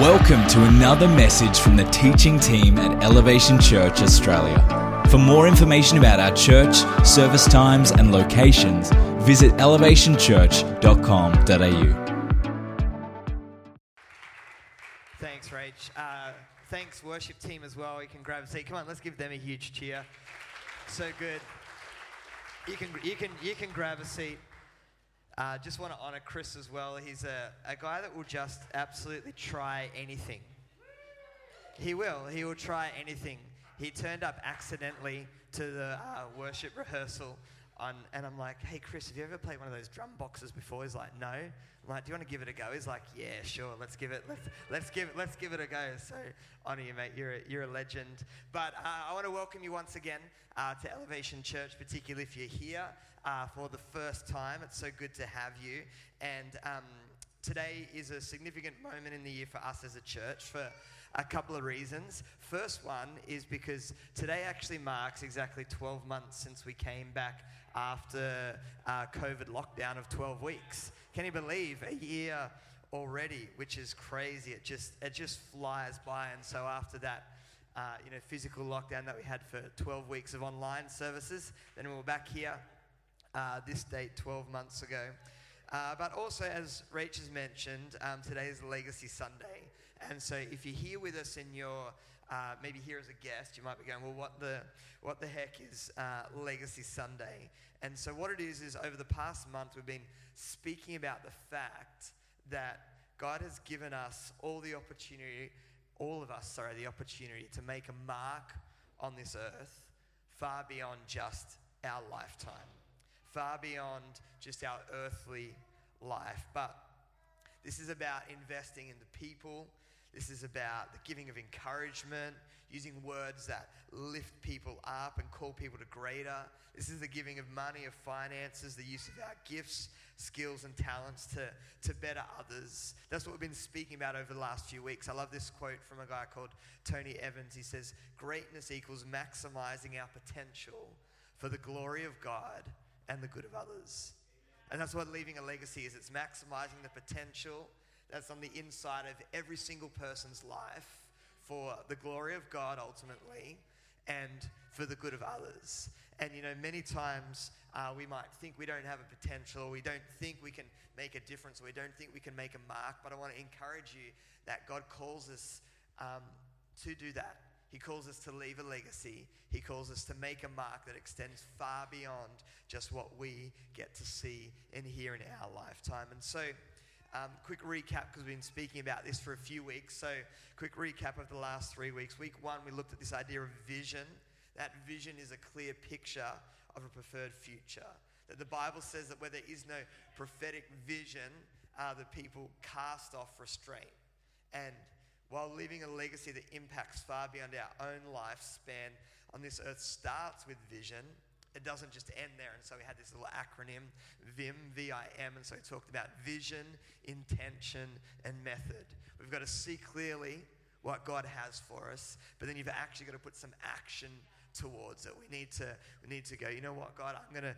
Welcome to another message from the teaching team at Elevation Church Australia. For more information about our church, service times, and locations, visit elevationchurch.com.au. Thanks, Rach. Uh, thanks, worship team, as well. You can grab a seat. Come on, let's give them a huge cheer. So good. You can, you can, you can grab a seat. Uh, just want to honor Chris as well. He's a, a guy that will just absolutely try anything. He will. He will try anything. He turned up accidentally to the uh, worship rehearsal, on, and I'm like, "Hey, Chris, have you ever played one of those drum boxes before?" He's like, "No." I'm like, "Do you want to give it a go?" He's like, "Yeah, sure. Let's give it. Let's let's give. Let's give it a go." So honor you, mate. You're a, you're a legend. But uh, I want to welcome you once again uh, to Elevation Church, particularly if you're here uh, for the first time. It's so good to have you. And um, today is a significant moment in the year for us as a church for a couple of reasons. First one is because today actually marks exactly 12 months since we came back after uh, COVID lockdown of 12 weeks. Can you believe a year already, which is crazy? It just it just flies by. And so after that. Uh, you know, physical lockdown that we had for 12 weeks of online services. Then we were back here uh, this date 12 months ago. Uh, but also, as Rach has mentioned, um, today is Legacy Sunday. And so, if you're here with us and you're uh, maybe here as a guest, you might be going, well, what the, what the heck is uh, Legacy Sunday? And so, what it is, is over the past month, we've been speaking about the fact that God has given us all the opportunity, all of us, sorry, the opportunity to make a mark on this earth far beyond just our lifetime far beyond just our earthly life. But this is about investing in the people. This is about the giving of encouragement, using words that lift people up and call people to greater. This is the giving of money, of finances, the use of our gifts, skills, and talents to, to better others. That's what we've been speaking about over the last few weeks. I love this quote from a guy called Tony Evans. He says, Greatness equals maximizing our potential for the glory of God and the good of others. And that's what leaving a legacy is it's maximizing the potential that's on the inside of every single person's life for the glory of God ultimately and for the good of others. And you know, many times uh, we might think we don't have a potential, we don't think we can make a difference, we don't think we can make a mark. But I want to encourage you that God calls us um, to do that. He calls us to leave a legacy. He calls us to make a mark that extends far beyond just what we get to see and hear in our lifetime. And so, um, quick recap because we've been speaking about this for a few weeks. So, quick recap of the last three weeks. Week one, we looked at this idea of vision. That vision is a clear picture of a preferred future. That the Bible says that where there is no prophetic vision, uh, the people cast off restraint. And while leaving a legacy that impacts far beyond our own lifespan on this earth starts with vision. It doesn't just end there. And so we had this little acronym, VIM, V I M. And so we talked about vision, intention, and method. We've got to see clearly what God has for us, but then you've actually got to put some action towards it. We need to, we need to go, you know what, God, I'm going to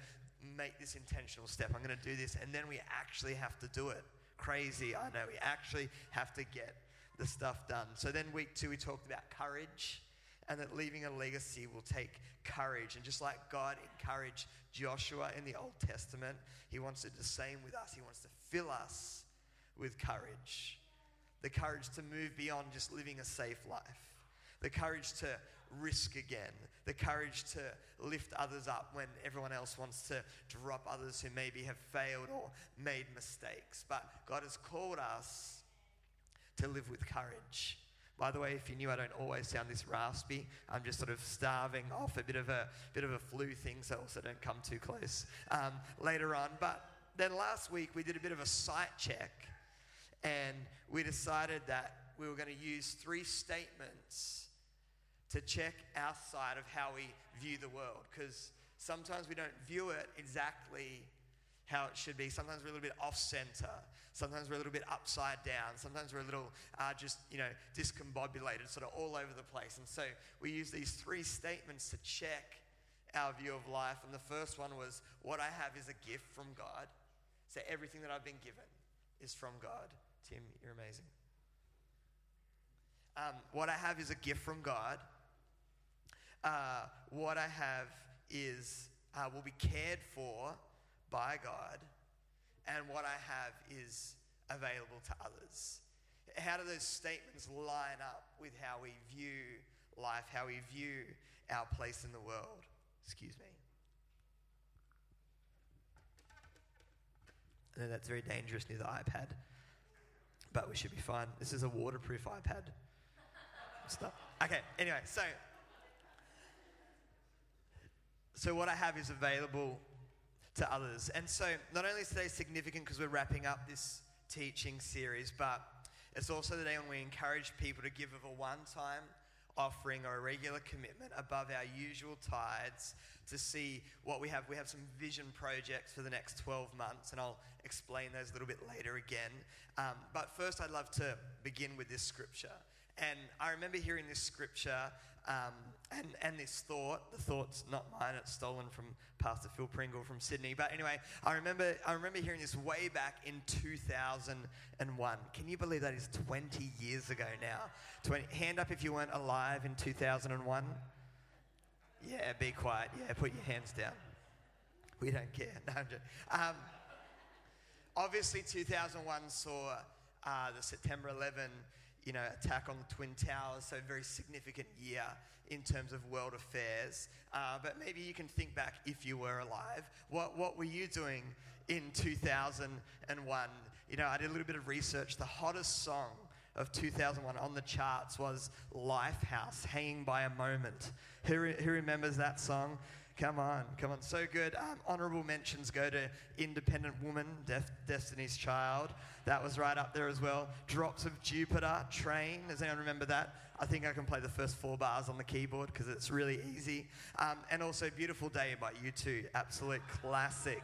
make this intentional step. I'm going to do this. And then we actually have to do it. Crazy, I know. We actually have to get the stuff done. So then, week two, we talked about courage and that leaving a legacy will take courage. And just like God encouraged Joshua in the Old Testament, He wants to do the same with us. He wants to fill us with courage the courage to move beyond just living a safe life, the courage to risk again, the courage to lift others up when everyone else wants to drop others who maybe have failed or made mistakes. But God has called us to live with courage. By the way, if you knew I don't always sound this raspy, I'm just sort of starving off a bit of a bit of a flu thing, so also don't come too close um, later on. But then last week we did a bit of a sight check, and we decided that we were going to use three statements to check our side of how we view the world, because sometimes we don't view it exactly how it should be. Sometimes we're a little bit off center. Sometimes we're a little bit upside down. Sometimes we're a little uh, just, you know, discombobulated, sort of all over the place. And so we use these three statements to check our view of life. And the first one was, What I have is a gift from God. So everything that I've been given is from God. Tim, you're amazing. um, what I have is a gift from God. Uh, what I have is uh, will be cared for by God, and what I have is available to others. How do those statements line up with how we view life, how we view our place in the world? Excuse me. I know that's very dangerous near the iPad, but we should be fine. This is a waterproof iPad. Stop. Okay, anyway, so so what I have is available to others. And so not only is today significant because we're wrapping up this teaching series, but it's also the day when we encourage people to give of a one-time offering or a regular commitment above our usual tithes to see what we have. We have some vision projects for the next 12 months, and I'll explain those a little bit later again. Um, but first, I'd love to begin with this scripture. And I remember hearing this scripture um, and, and this thought. The thought's not mine, it's stolen from Pastor Phil Pringle from Sydney. But anyway, I remember, I remember hearing this way back in 2001. Can you believe that is 20 years ago now? 20, hand up if you weren't alive in 2001. Yeah, be quiet. Yeah, put your hands down. We don't care. No, um, obviously, 2001 saw uh, the September 11 you know, attack on the Twin Towers, so very significant year in terms of world affairs. Uh, but maybe you can think back if you were alive. What, what were you doing in 2001? You know, I did a little bit of research. The hottest song of 2001 on the charts was Lifehouse, Hanging by a Moment. Who, who remembers that song? Come on, come on. So good. Um, honorable mentions go to Independent Woman, Def- Destiny's Child. That was right up there as well. Drops of Jupiter, Train. Does anyone remember that? I think I can play the first four bars on the keyboard because it's really easy. Um, and also Beautiful Day by U2. Absolute classic.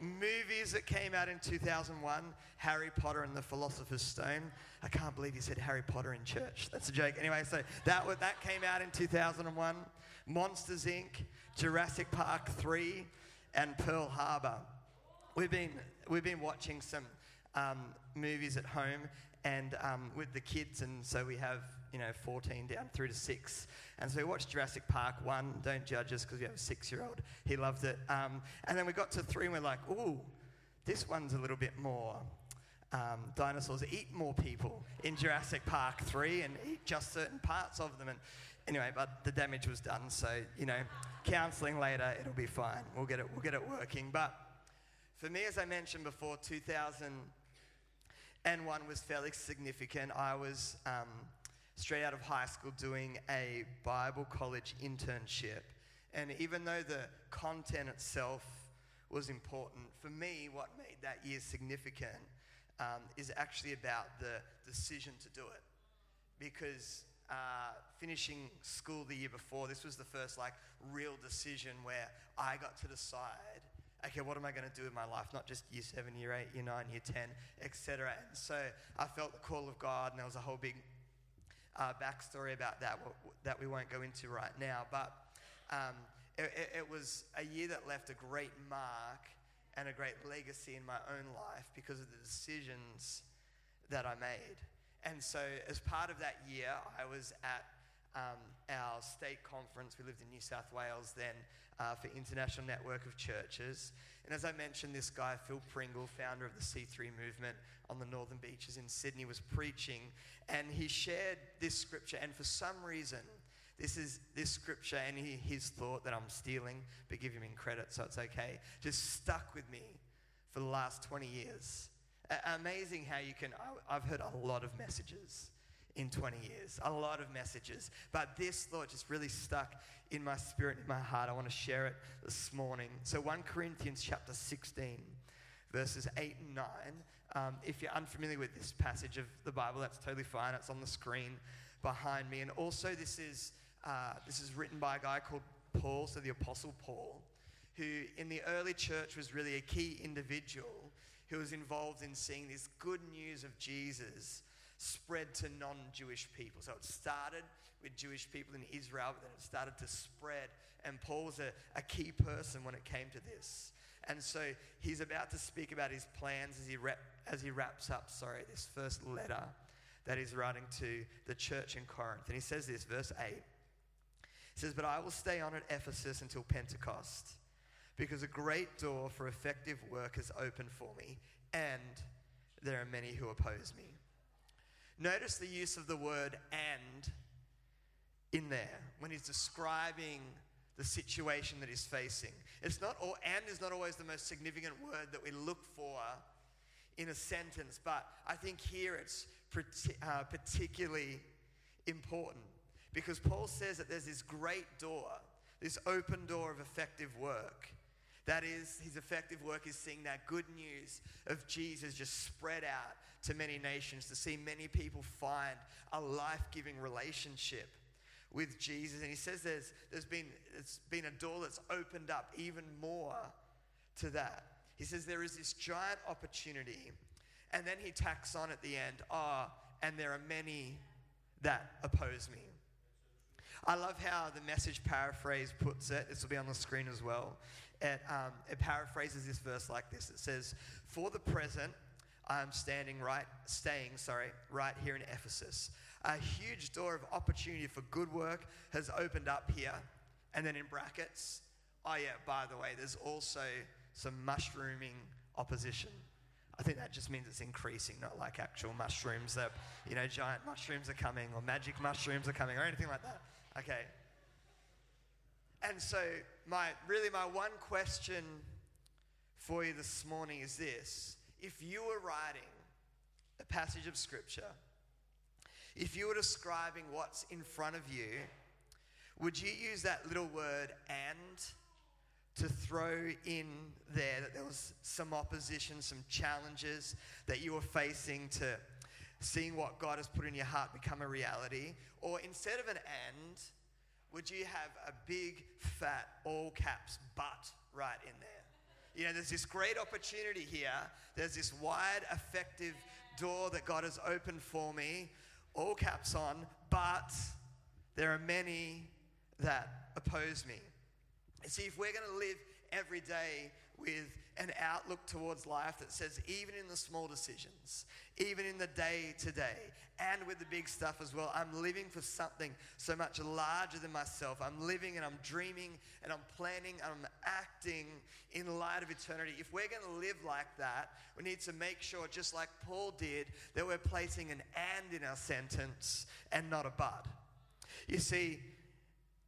Movies that came out in 2001 Harry Potter and the Philosopher's Stone. I can't believe you said Harry Potter in church. That's a joke. Anyway, so that, that came out in 2001. Monsters Inc., Jurassic Park 3, and Pearl Harbor. We've been, we've been watching some um, movies at home and um, with the kids, and so we have you know 14 down through to six. And so we watched Jurassic Park one. Don't judge us because we have a six-year-old. He loved it. Um, and then we got to three, and we're like, ooh, this one's a little bit more. Um, dinosaurs eat more people in Jurassic Park 3 and eat just certain parts of them. And anyway, but the damage was done, so you know, counselling later, it'll be fine. We'll get it. We'll get it working. But for me, as I mentioned before, 2001 was fairly significant. I was um, straight out of high school doing a Bible college internship, and even though the content itself was important, for me, what made that year significant um, is actually about the decision to do it, because uh, finishing school the year before, this was the first like real decision where I got to decide, okay, what am I going to do with my life? Not just year seven, year eight, year nine, year 10, etc. And so I felt the call of God, and there was a whole big uh, backstory about that that we won't go into right now. But um, it, it was a year that left a great mark and a great legacy in my own life because of the decisions that I made. And so, as part of that year, I was at um, our state conference. We lived in New South Wales then uh, for International Network of Churches. And as I mentioned, this guy, Phil Pringle, founder of the C3 movement on the northern beaches in Sydney, was preaching. And he shared this scripture. And for some reason, this is this scripture and he, his thought that I'm stealing, but give him in credit, so it's okay, just stuck with me for the last 20 years amazing how you can. I've heard a lot of messages in 20 years, a lot of messages. But this thought just really stuck in my spirit, in my heart. I want to share it this morning. So, 1 Corinthians chapter 16, verses 8 and 9. Um, if you're unfamiliar with this passage of the Bible, that's totally fine. It's on the screen behind me. And also, this is, uh, this is written by a guy called Paul, so the Apostle Paul, who in the early church was really a key individual who was involved in seeing this good news of Jesus spread to non Jewish people. So it started with Jewish people in Israel, but then it started to spread. And Paul was a, a key person when it came to this. And so he's about to speak about his plans as he, as he wraps up, sorry, this first letter that he's writing to the church in Corinth. And he says this, verse 8. He says, But I will stay on at Ephesus until Pentecost, because a great door for effective work has opened for me, and there are many who oppose me. Notice the use of the word and in there when he's describing the situation that he's facing. It's not all, and is not always the most significant word that we look for in a sentence, but I think here it's uh, particularly important because Paul says that there's this great door, this open door of effective work. That is, his effective work is seeing that good news of Jesus just spread out to many nations, to see many people find a life giving relationship with Jesus. And he says there's, there's been, it's been a door that's opened up even more to that. He says there is this giant opportunity. And then he tacks on at the end, ah, oh, and there are many that oppose me. I love how the message paraphrase puts it. This will be on the screen as well. It, um, it paraphrases this verse like this. It says, "For the present, I'm standing right, staying, sorry, right here in Ephesus. A huge door of opportunity for good work has opened up here. And then in brackets, oh yeah, by the way, there's also some mushrooming opposition. I think that just means it's increasing, not like actual mushrooms that, you know, giant mushrooms are coming or magic mushrooms are coming or anything like that. Okay. And so, my really, my one question for you this morning is this if you were writing a passage of scripture, if you were describing what's in front of you, would you use that little word and to throw in there that there was some opposition, some challenges that you were facing to seeing what God has put in your heart become a reality? Or instead of an and, would you have a big, fat, all caps but right in there? You know, there's this great opportunity here. There's this wide, effective door that God has opened for me, all caps on, but there are many that oppose me. And See, if we're going to live every day with an outlook towards life that says, even in the small decisions, even in the day to day, and with the big stuff as well, I'm living for something so much larger than myself. I'm living and I'm dreaming and I'm planning and I'm acting in light of eternity. If we're going to live like that, we need to make sure, just like Paul did, that we're placing an and in our sentence and not a but. You see,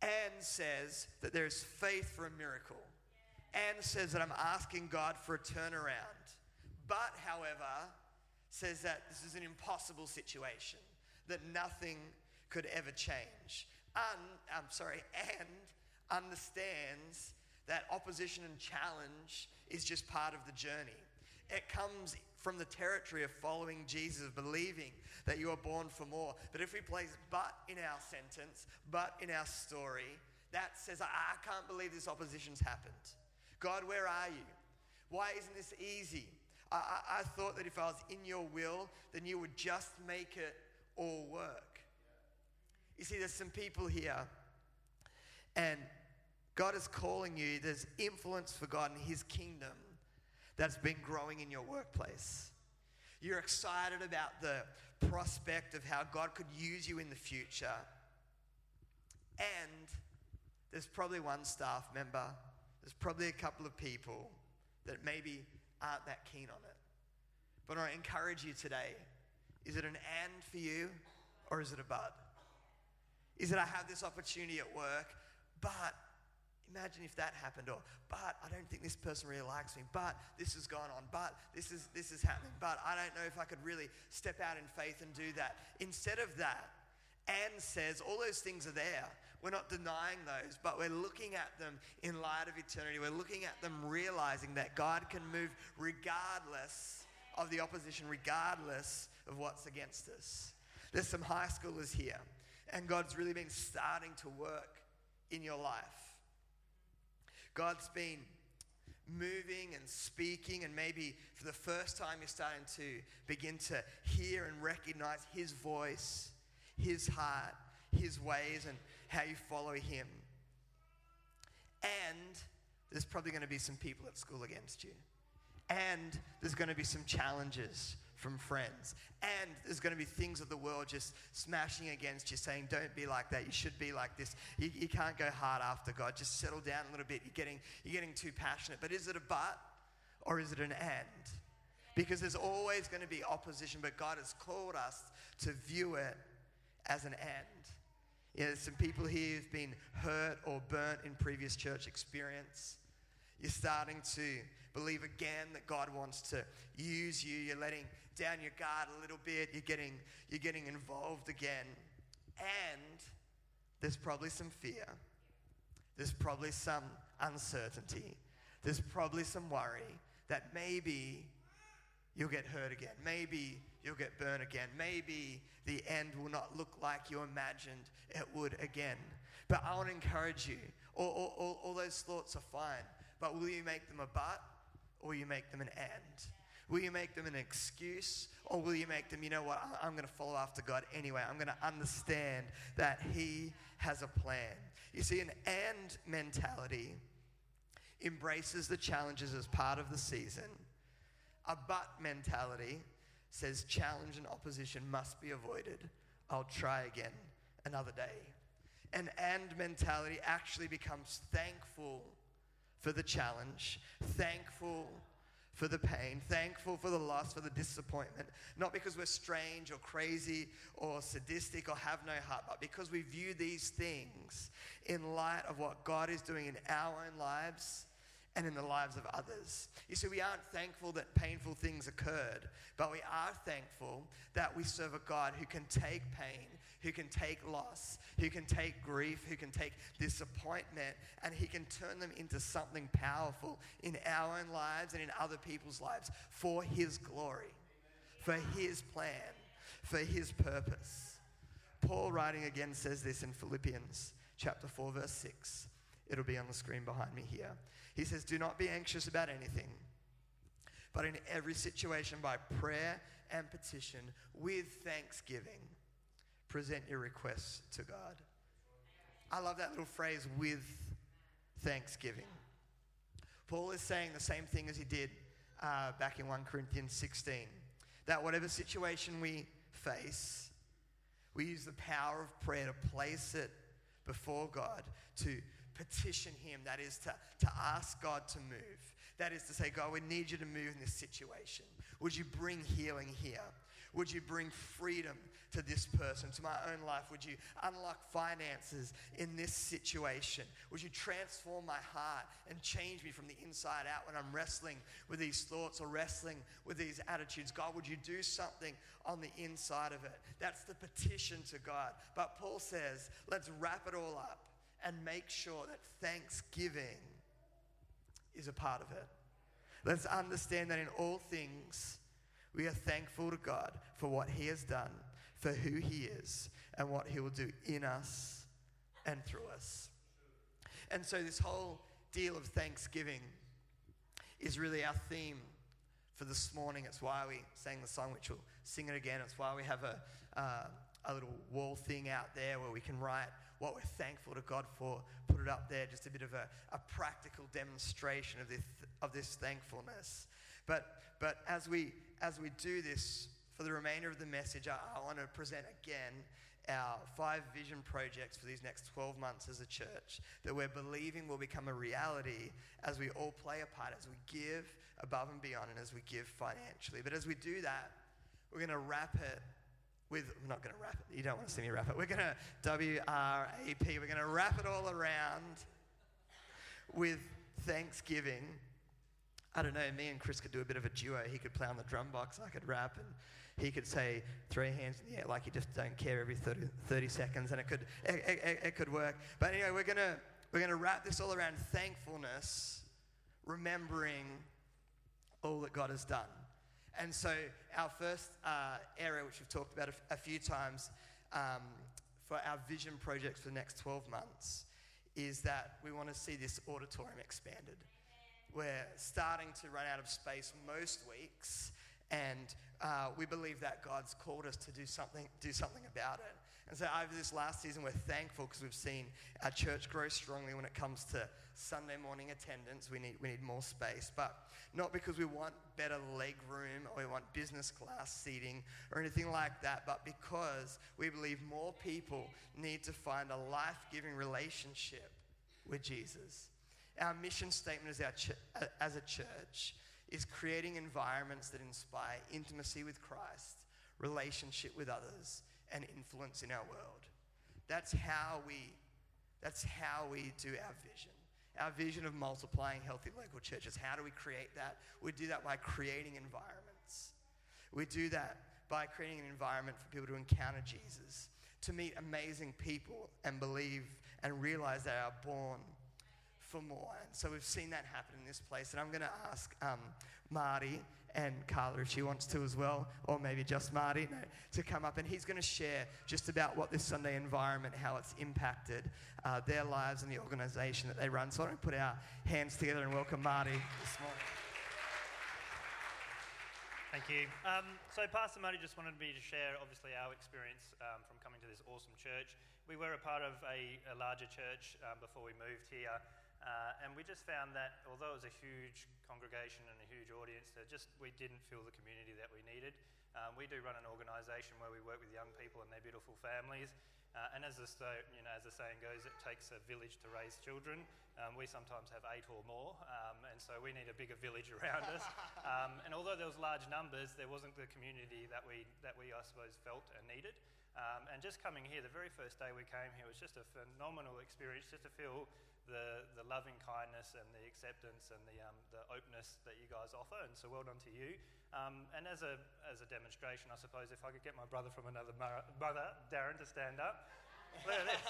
and says that there is faith for a miracle and says that I'm asking God for a turnaround. But, however, says that this is an impossible situation, that nothing could ever change. And, I'm sorry, and understands that opposition and challenge is just part of the journey. It comes from the territory of following Jesus, believing that you are born for more. But if we place but in our sentence, but in our story, that says, I can't believe this opposition's happened. God, where are you? Why isn't this easy? I, I, I thought that if I was in your will, then you would just make it all work. You see, there's some people here, and God is calling you. There's influence for God in His kingdom that's been growing in your workplace. You're excited about the prospect of how God could use you in the future. And there's probably one staff member there's probably a couple of people that maybe aren't that keen on it. But I encourage you today is it an and for you or is it a but? Is it I have this opportunity at work, but imagine if that happened or but i don't think this person really likes me but this has gone on but this is this is happening but i don't know if i could really step out in faith and do that instead of that and says all those things are there we're not denying those, but we're looking at them in light of eternity. We're looking at them realizing that God can move regardless of the opposition, regardless of what's against us. There's some high schoolers here, and God's really been starting to work in your life. God's been moving and speaking, and maybe for the first time, you're starting to begin to hear and recognize His voice, His heart, His ways, and how you follow Him. And there's probably going to be some people at school against you. And there's going to be some challenges from friends. And there's going to be things of the world just smashing against you, saying, don't be like that. You should be like this. You, you can't go hard after God. Just settle down a little bit. You're getting, you're getting too passionate. But is it a but or is it an and? Because there's always going to be opposition, but God has called us to view it as an end. You know, there's some people here who've been hurt or burnt in previous church experience. You're starting to believe again that God wants to use you. You're letting down your guard a little bit. You're getting, you're getting involved again. And there's probably some fear. There's probably some uncertainty. There's probably some worry that maybe you'll get hurt again. Maybe you'll get burned again. Maybe the end will not look like you imagined it would again. But I want to encourage you. All, all, all, those thoughts are fine. But will you make them a but or will you make them an and? Will you make them an excuse or will you make them, you know what, I'm going to follow after God anyway? I'm going to understand that He has a plan. You see, an and mentality embraces the challenges as part of the season. A but mentality says challenge and opposition must be avoided. I'll try again another day. An and mentality actually becomes thankful for the challenge, thankful for the pain, thankful for the loss, for the disappointment, not because we're strange or crazy or sadistic or have no heart, but because we view these things in light of what God is doing in our own lives and in the lives of others. You see, we aren't thankful that painful things occurred, but we are thankful that we serve a God who can take pain, who can take loss, who can take grief, who can take disappointment, and he can turn them into something powerful in our own lives and in other people's lives for his glory, for his plan, for his purpose. Paul, writing again, says this in Philippians chapter 4, verse 6. It'll be on the screen behind me here. He says, Do not be anxious about anything, but in every situation, by prayer and petition, with thanksgiving, present your requests to God. I love that little phrase, with thanksgiving. Paul is saying the same thing as he did uh, back in 1 Corinthians 16 that whatever situation we face, we use the power of prayer to place it before God, to petition Him. That is to, to ask God to move. That is to say, God, we need you to move in this situation. Would you bring healing here? Would you bring freedom to this person, to my own life? Would you unlock finances in this situation? Would you transform my heart and change me from the inside out when I'm wrestling with these thoughts or wrestling with these attitudes? God, would you do something on the inside of it? That's the petition to God. But Paul says, let's wrap it all up and make sure that thanksgiving is a part of it. Let's understand that in all things, we are thankful to God for what He has done, for who He is, and what He will do in us and through us. And so, this whole deal of thanksgiving is really our theme for this morning. It's why we sang the song, which we'll sing it again. It's why we have a, uh, a little wall thing out there where we can write what we're thankful to God for, put it up there, just a bit of a, a practical demonstration of this, of this thankfulness. But, but as, we, as we do this, for the remainder of the message, I, I want to present again our five vision projects for these next 12 months as a church that we're believing will become a reality as we all play a part, as we give above and beyond, and as we give financially. But as we do that, we're going to wrap it with, we're not going to wrap it. You don't want to see me wrap it. We're going to W R A P. We're going to wrap it all around with thanksgiving. I don't know, me and Chris could do a bit of a duo. He could play on the drum box, I could rap, and he could say three hands in the air like you just don't care every 30, 30 seconds, and it could, it, it, it could work. But anyway, we're going to we're going to wrap this all around thankfulness, remembering all that God has done. And so, our first uh, area, which we've talked about a, few times um, for our vision projects for the next 12 months, is that we want to see this auditorium expanded. We're starting to run out of space most weeks, And uh, we believe that God's called us to do something, do something about it. And so over this last season, we're thankful because we've seen our church grow strongly when it comes to Sunday morning attendance. We need, we need more space, but not because we want better leg room or we want business class seating or anything like that, but because we believe more people need to find a life giving relationship with Jesus. Our mission statement as, our ch- as a church is creating environments that inspire intimacy with Christ, relationship with others, and influence in our world. That's how we, that's how we do our vision. Our vision of multiplying healthy local churches. How do we create that? We do that by creating environments. We do that by creating an environment for people to encounter Jesus, to meet amazing people and believe and realize they are born for more. And so we've seen that happen in this place. And I'm going to ask um, Marty and Carla if she wants to as well, or maybe just Marty, no, to come up. And he's going to share just about what this Sunday environment, how it's impacted uh, their lives and the organization that they run. So I to put our hands together and welcome Marty this morning. Thank you. Um, so, Pastor Marty just wanted me to share, obviously, our experience um, from coming to this awesome church. We were a part of a, a larger church um, before we moved here. Uh, and we just found that although it was a huge congregation and a huge audience, that just we didn't feel the community that we needed. Um, we do run an organisation where we work with young people and their beautiful families. Uh, and as the, you know, as the saying goes, it takes a village to raise children. Um, we sometimes have eight or more, um, and so we need a bigger village around us. Um, and although there was large numbers, there wasn't the community that we, that we I suppose, felt and needed. Um, and just coming here, the very first day we came here was just a phenomenal experience, just to feel the, the loving kindness and the acceptance and the, um, the openness that you guys offer. And so well done to you. Um, and as a, as a demonstration, I suppose, if I could get my brother from another mother Darren, to stand up. Look at this.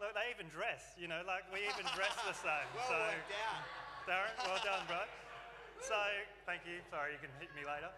Look, they even dress, you know, like we even dress the same. well so, down. Darren, well done, bro. So, thank you. Sorry, you can hit me later.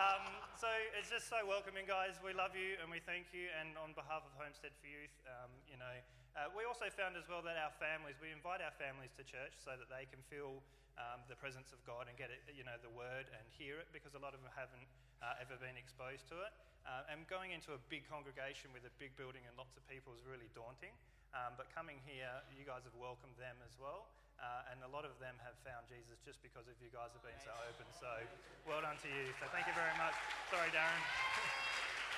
um, so, it's just so welcoming, guys. We love you and we thank you. And on behalf of Homestead for Youth, um, you know, uh, we also found as well that our families, we invite our families to church so that they can feel um, the presence of God and get it, you know, the word and hear it because a lot of them haven't uh, ever been exposed to it. Uh, and going into a big congregation with a big building and lots of people is really daunting. Um, but coming here, you guys have welcomed them as well. Uh, and a lot of them have found Jesus just because of you guys have been so open. So well done to you. So thank you very much. Sorry, Darren.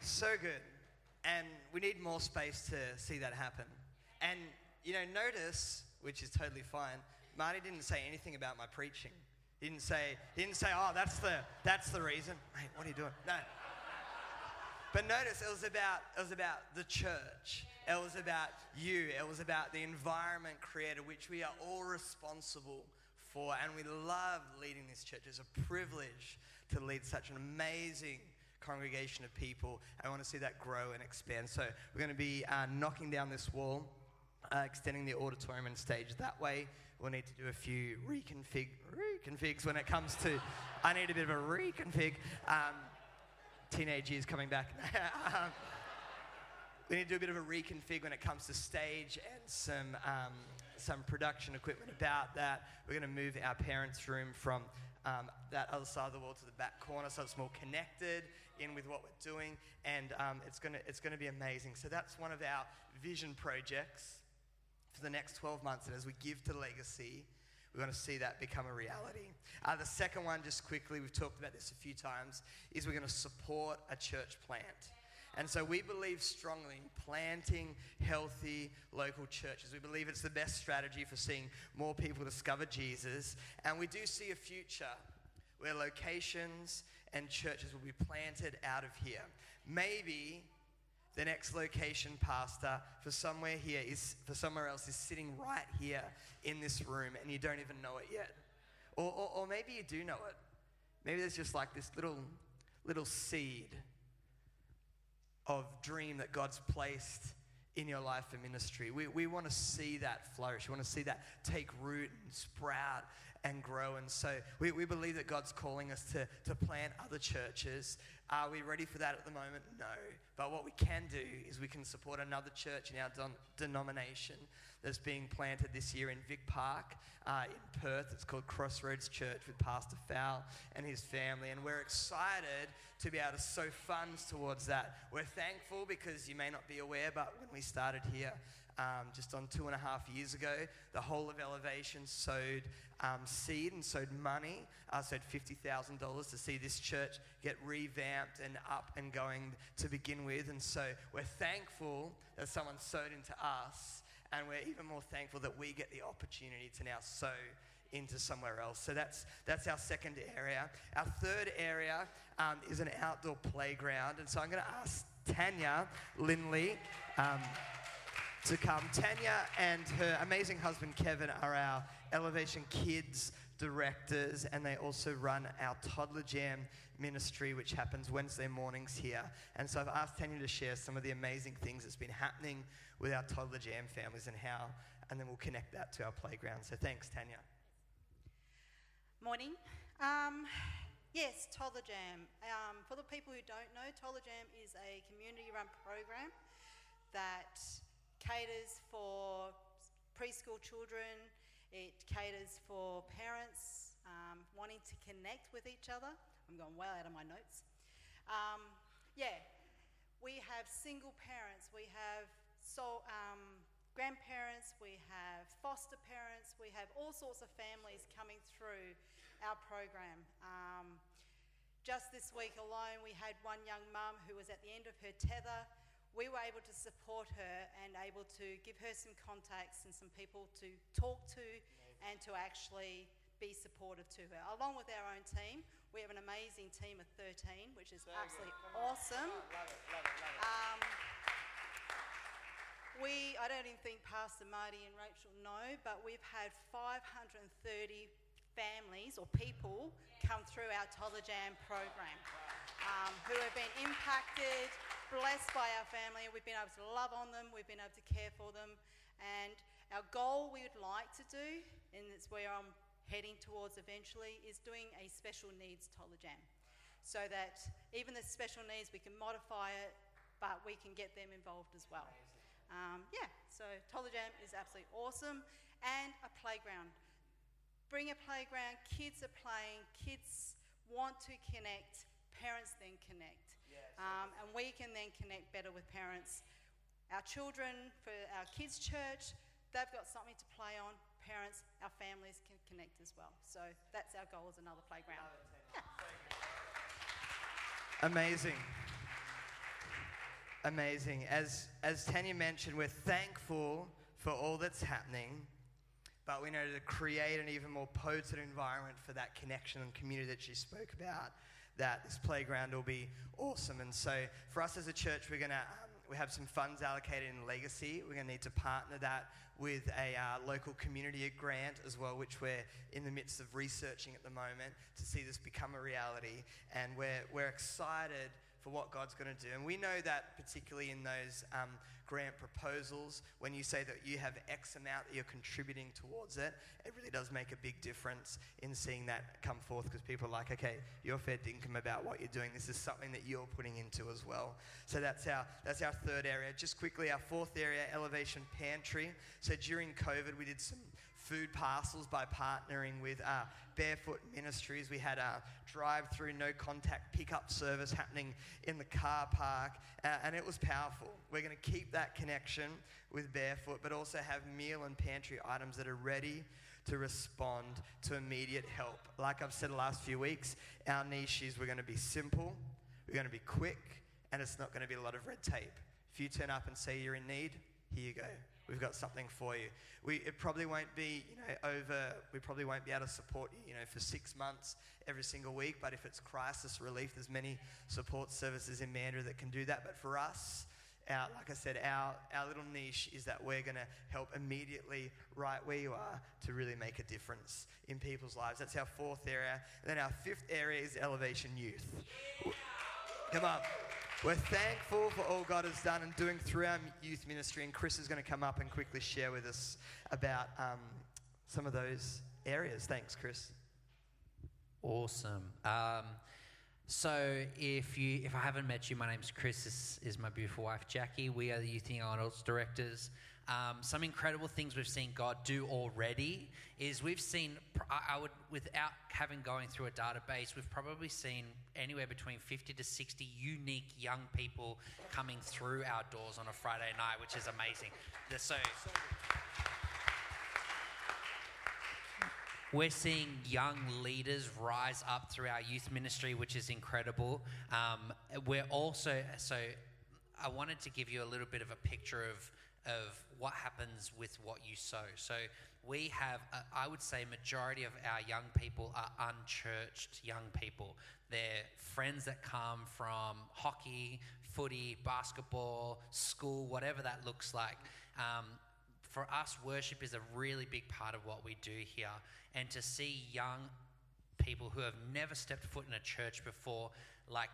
So good. And we need more space to see that happen. And, you know, notice, which is totally fine, Marty didn't say anything about my preaching. He didn't say, he didn't say, oh, that's the, that's the reason. Hey, what are you doing? No. But notice it was about, it was about the church. It was about you. It was about the environment created, which we are all responsible for. And we love leading this church. It's a privilege to lead such an amazing congregation of people. I want to see that grow and expand. So we're going to be uh, knocking down this wall, uh, extending the auditorium and stage that way. We'll need to do a few reconfig reconfigs when it comes to. I need a bit of a reconfig. Um, teenage years coming back. um, we need to do a bit of a reconfig when it comes to stage and some um, some production equipment about that. We're going to move our parents' room from um, that other side of the wall to the back corner so it's more connected in with what we're doing, and um, it's going to it's gonna be amazing. So that's one of our vision projects for the next 12 months, and as we give to Legacy, we're to see that become a reality. Uh, the second one, just quickly, we've talked about this a few times, is we're going to support a church plant. And so we believe strongly in planting healthy local churches. We believe it's the best strategy for seeing more people discover Jesus. And we do see a future where locations and churches will be planted out of here. Maybe the next location pastor for somewhere here is for somewhere else is sitting right here in this room and you don't even know it yet. Or, or, or maybe you do know it. Maybe there's just like this little little seed of dream that God's placed in your life and ministry. We, we want to see that flourish. We want to see that take root and sprout and grow. And so we, we believe that God's calling us to, to plant other churches. Are we ready for that at the moment? No. But what we can do is we can support another church in our don- denomination that's being planted this year in Vic Park uh, in Perth. It's called Crossroads Church with Pastor Fowl and his family. And we're excited to be able to sow funds towards that. We're thankful because you may not be aware, but when we started here, um, just on two and a half years ago, the whole of Elevation sowed um, seed and sowed money, uh, sowed $50,000 to see this church get revamped and up and going to begin with. And so we're thankful that someone sowed into us and we're even more thankful that we get the opportunity to now sow into somewhere else. So that's, that's our second area. Our third area um, is an outdoor playground. And so I'm going to ask Tanya Linley. um, to come. Tanya and her amazing husband Kevin are our Elevation Kids directors, and they also run our Toddler Jam ministry, which happens Wednesday mornings here. And so I've asked Tanya to share some of the amazing things that's been happening with our Toddler Jam families and how, and then we'll connect that to our playground. So thanks, Tanya. Morning. Um, yes, Toddler Jam. Um, for the people who don't know, Toddler Jam is a community run program that caters for preschool children, it caters for parents um, wanting to connect with each other. I'm going well out of my notes. Um, yeah, we have single parents, we have so, um, grandparents, we have foster parents, we have all sorts of families coming through our program. Um, just this week alone, we had one young mum who was at the end of her tether. We were able to support her and able to give her some contacts and some people to talk to and to actually be supportive to her. Along with our own team, we have an amazing team of 13, which is absolutely awesome. Love it, love it, love it. Um, we, I don't even think Pastor Marty and Rachel know, but we've had 530 families or people come through our Toddler Jam program um, who have been impacted, blessed by our family. We've been able to love on them, we've been able to care for them. And our goal we would like to do, and it's where I'm heading towards eventually, is doing a special needs Toddler Jam. So that even the special needs, we can modify it, but we can get them involved as well. Um, yeah, so Toddler Jam is absolutely awesome. And a playground. Bring a playground, kids are playing, kids want to connect, parents then connect. Um, and we can then connect better with parents. Our children, for our kids' church, they've got something to play on. Parents, our families can connect as well. So that's our goal as another playground. Yeah. Amazing. Amazing. As, as Tanya mentioned, we're thankful for all that's happening, but we know to create an even more potent environment for that connection and community that she spoke about, that this playground will be awesome. And so for us as a church, we're going to. Um, we have some funds allocated in legacy. We're going to need to partner that with a uh, local community grant as well, which we're in the midst of researching at the moment to see this become a reality. And we're, we're excited for what God's going to do. And we know that particularly in those um, grant proposals, when you say that you have X amount that you're contributing towards it, it really does make a big difference in seeing that come forth because people are like, okay, you're fair dinkum about what you're doing. This is something that you're putting into as well. So that's our, that's our third area. Just quickly, our fourth area, Elevation Pantry. So during COVID, we did some food parcels by partnering with uh, Barefoot Ministries. We had a drive through, no contact pickup service happening in the car park, uh, and it was powerful. We're going to keep that connection with Barefoot, but also have meal and pantry items that are ready to respond to immediate help. Like I've said the last few weeks, our niche is we're going to be simple, we're going to be quick, and it's not going to be a lot of red tape. If you turn up and say you're in need, here you go. We've got something for you. We, it probably won't be, you know, over, we probably won't be able to support you, you know, for six months every single week, but if it's crisis relief, there's many support services in Mandurah that can do that. But for us, our, like I said, our, our little niche is that we're going to help immediately right where you are to really make a difference in people's lives. That's our fourth area. And then our fifth area is Elevation Youth. Come on. We're thankful for all God has done and doing through our youth ministry, and Chris is going to come up and quickly share with us about um, some of those areas. Thanks, Chris. Awesome. Um, so if you if I haven't met you, my name's Chris. This is my beautiful wife Jackie. We are the Youth and Adults directors. Um, some incredible things we've seen God do already is we've seen, I would, without having going through a database, we've probably seen anywhere between 50 to 60 unique young people coming through our doors on a Friday night, which is amazing. So, we're seeing young leaders rise up through our youth ministry, which is incredible. Um, we're also, so I wanted to give you a little bit of a picture of of what happens with what you sow. So we have, uh, I would say, majority of our young people are unchurched young people. They're friends that come from hockey, footy, basketball, school, whatever that looks like. Um, for us, worship is a really big part of what we do here. And to see young people who have never stepped foot in a church before, like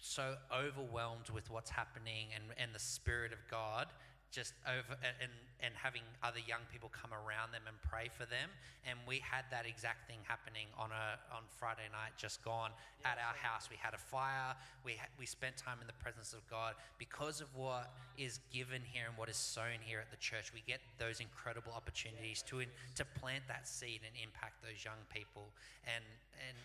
so overwhelmed with what's happening and, and the Spirit of God just over and, and having other young people come around them and pray for them. And we had that exact thing happening on a on Friday night just gone yeah, at our house. We had a fire. We ha- we spent time in the presence of God because of what is given here and what is sown here at the church. We get those incredible opportunities to in, to plant that seed and impact those young people. And and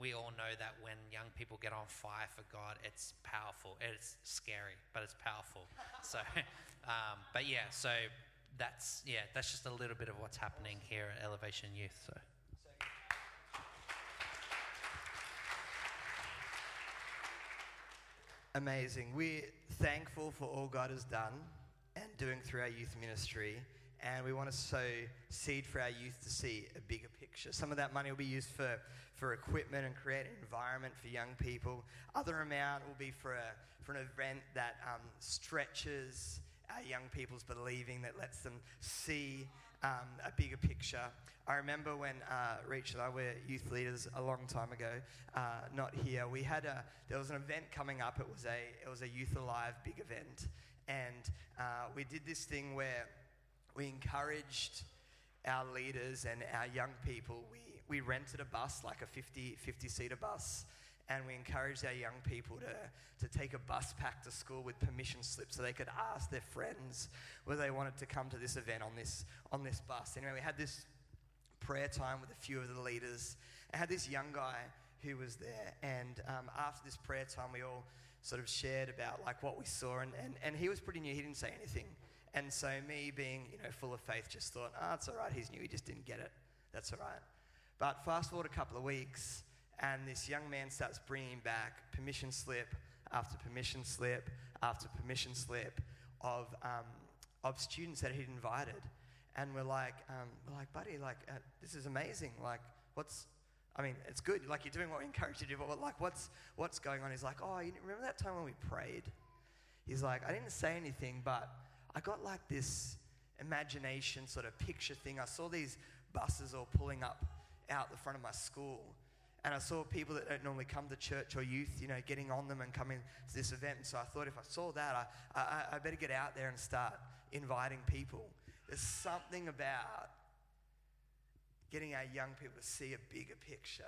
we all know that when young people get on fire for God, it's powerful. It's scary, but it's powerful. So. Um, but yeah, so that's yeah, that's just a little bit of what's happening here at Elevation Youth. So. Amazing. We're thankful for all God has done and doing through our youth ministry. And we want to sow seed for our youth to see a bigger picture. Some of that money will be used for, for equipment and create an environment for young people. Other amount will be for, a, for an event that um, stretches our young people's believing, that lets them see um, a bigger picture. I remember when uh, Reach and I were youth leaders a long time ago, uh, not here. We had a there was an event coming up. It was a it was a Youth Alive big event, and uh, we did this thing where we encouraged our leaders and our young people. We we rented a bus, like a 50 50 seater bus, and we encouraged our young people to, to take a bus pack to school with permission slips so they could ask their friends whether they wanted to come to this event on this, on this bus. Anyway, we had this prayer time with a few of the leaders. I had this young guy who was there, and um, after this prayer time, we all sort of shared about like what we saw, and, and, and he was pretty new. He didn't say anything. And so me being, you know, full of faith, just thought, ah, oh, it's all right. He's new. He just didn't get it. That's all right. But fast forward a couple of weeks, and this young man starts bringing back permission slip after permission slip after permission slip of, um, of students that he'd invited. And we're like, um, we're like, buddy, like, uh, this is amazing. Like, what's, I mean, it's good. Like, you're doing what we encourage you to do, but like, what's, what's going on? He's like, oh, you remember that time when we prayed? He's like, I didn't say anything, but I got like this imagination sort of picture thing. I saw these buses all pulling up out the front of my school. And I saw people that don't normally come to church or youth, you know, getting on them and coming to this event. And so I thought if I saw that, I, I, I better get out there and start inviting people. There's something about getting our young people to see a bigger picture,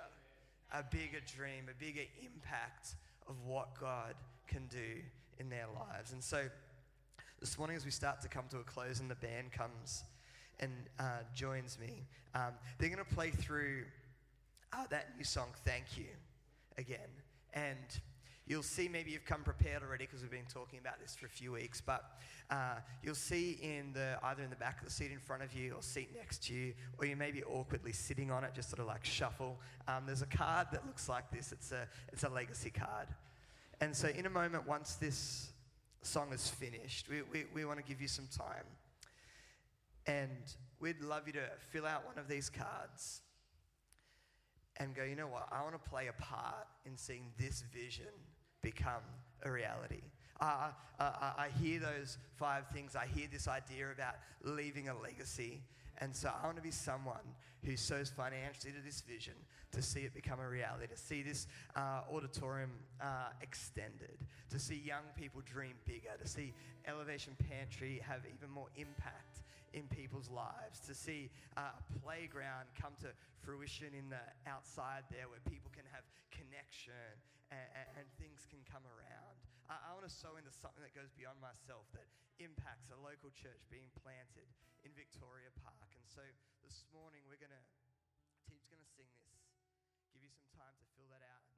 a bigger dream, a bigger impact of what God can do in their lives. And so this morning, as we start to come to a close and the band comes and uh, joins me, um, they're going to play through uh, that new song, Thank You, again. And you'll see maybe you've come prepared already because we've been talking about this for a few weeks, but uh, you'll see in the either in the back of the seat in front of you or seat next to you, or you may be awkwardly sitting on it, just sort of like shuffle. Um, there's a card that looks like this. It's a it's a legacy card, and so in a moment, once this song is finished, we, we, we want to give you some time, and we'd love you to fill out one of these cards and go, you know what? I want to play a part in seeing this vision become a reality. Uh, uh, I hear those five things. I hear this idea about leaving a legacy. And so I want to be someone who sows financially to this vision to see it become a reality, to see this uh, auditorium uh, extended, to see young people dream bigger, to see Elevation Pantry have even more impact in people's lives, to see uh, a playground come to fruition in the outside there where people can have connection and, and, and things can come around. I, I want to sow into something that goes beyond myself that impacts a local church being planted in Victoria Park. And so this morning we're going to, team's going to sing this, give you some time to fill that out,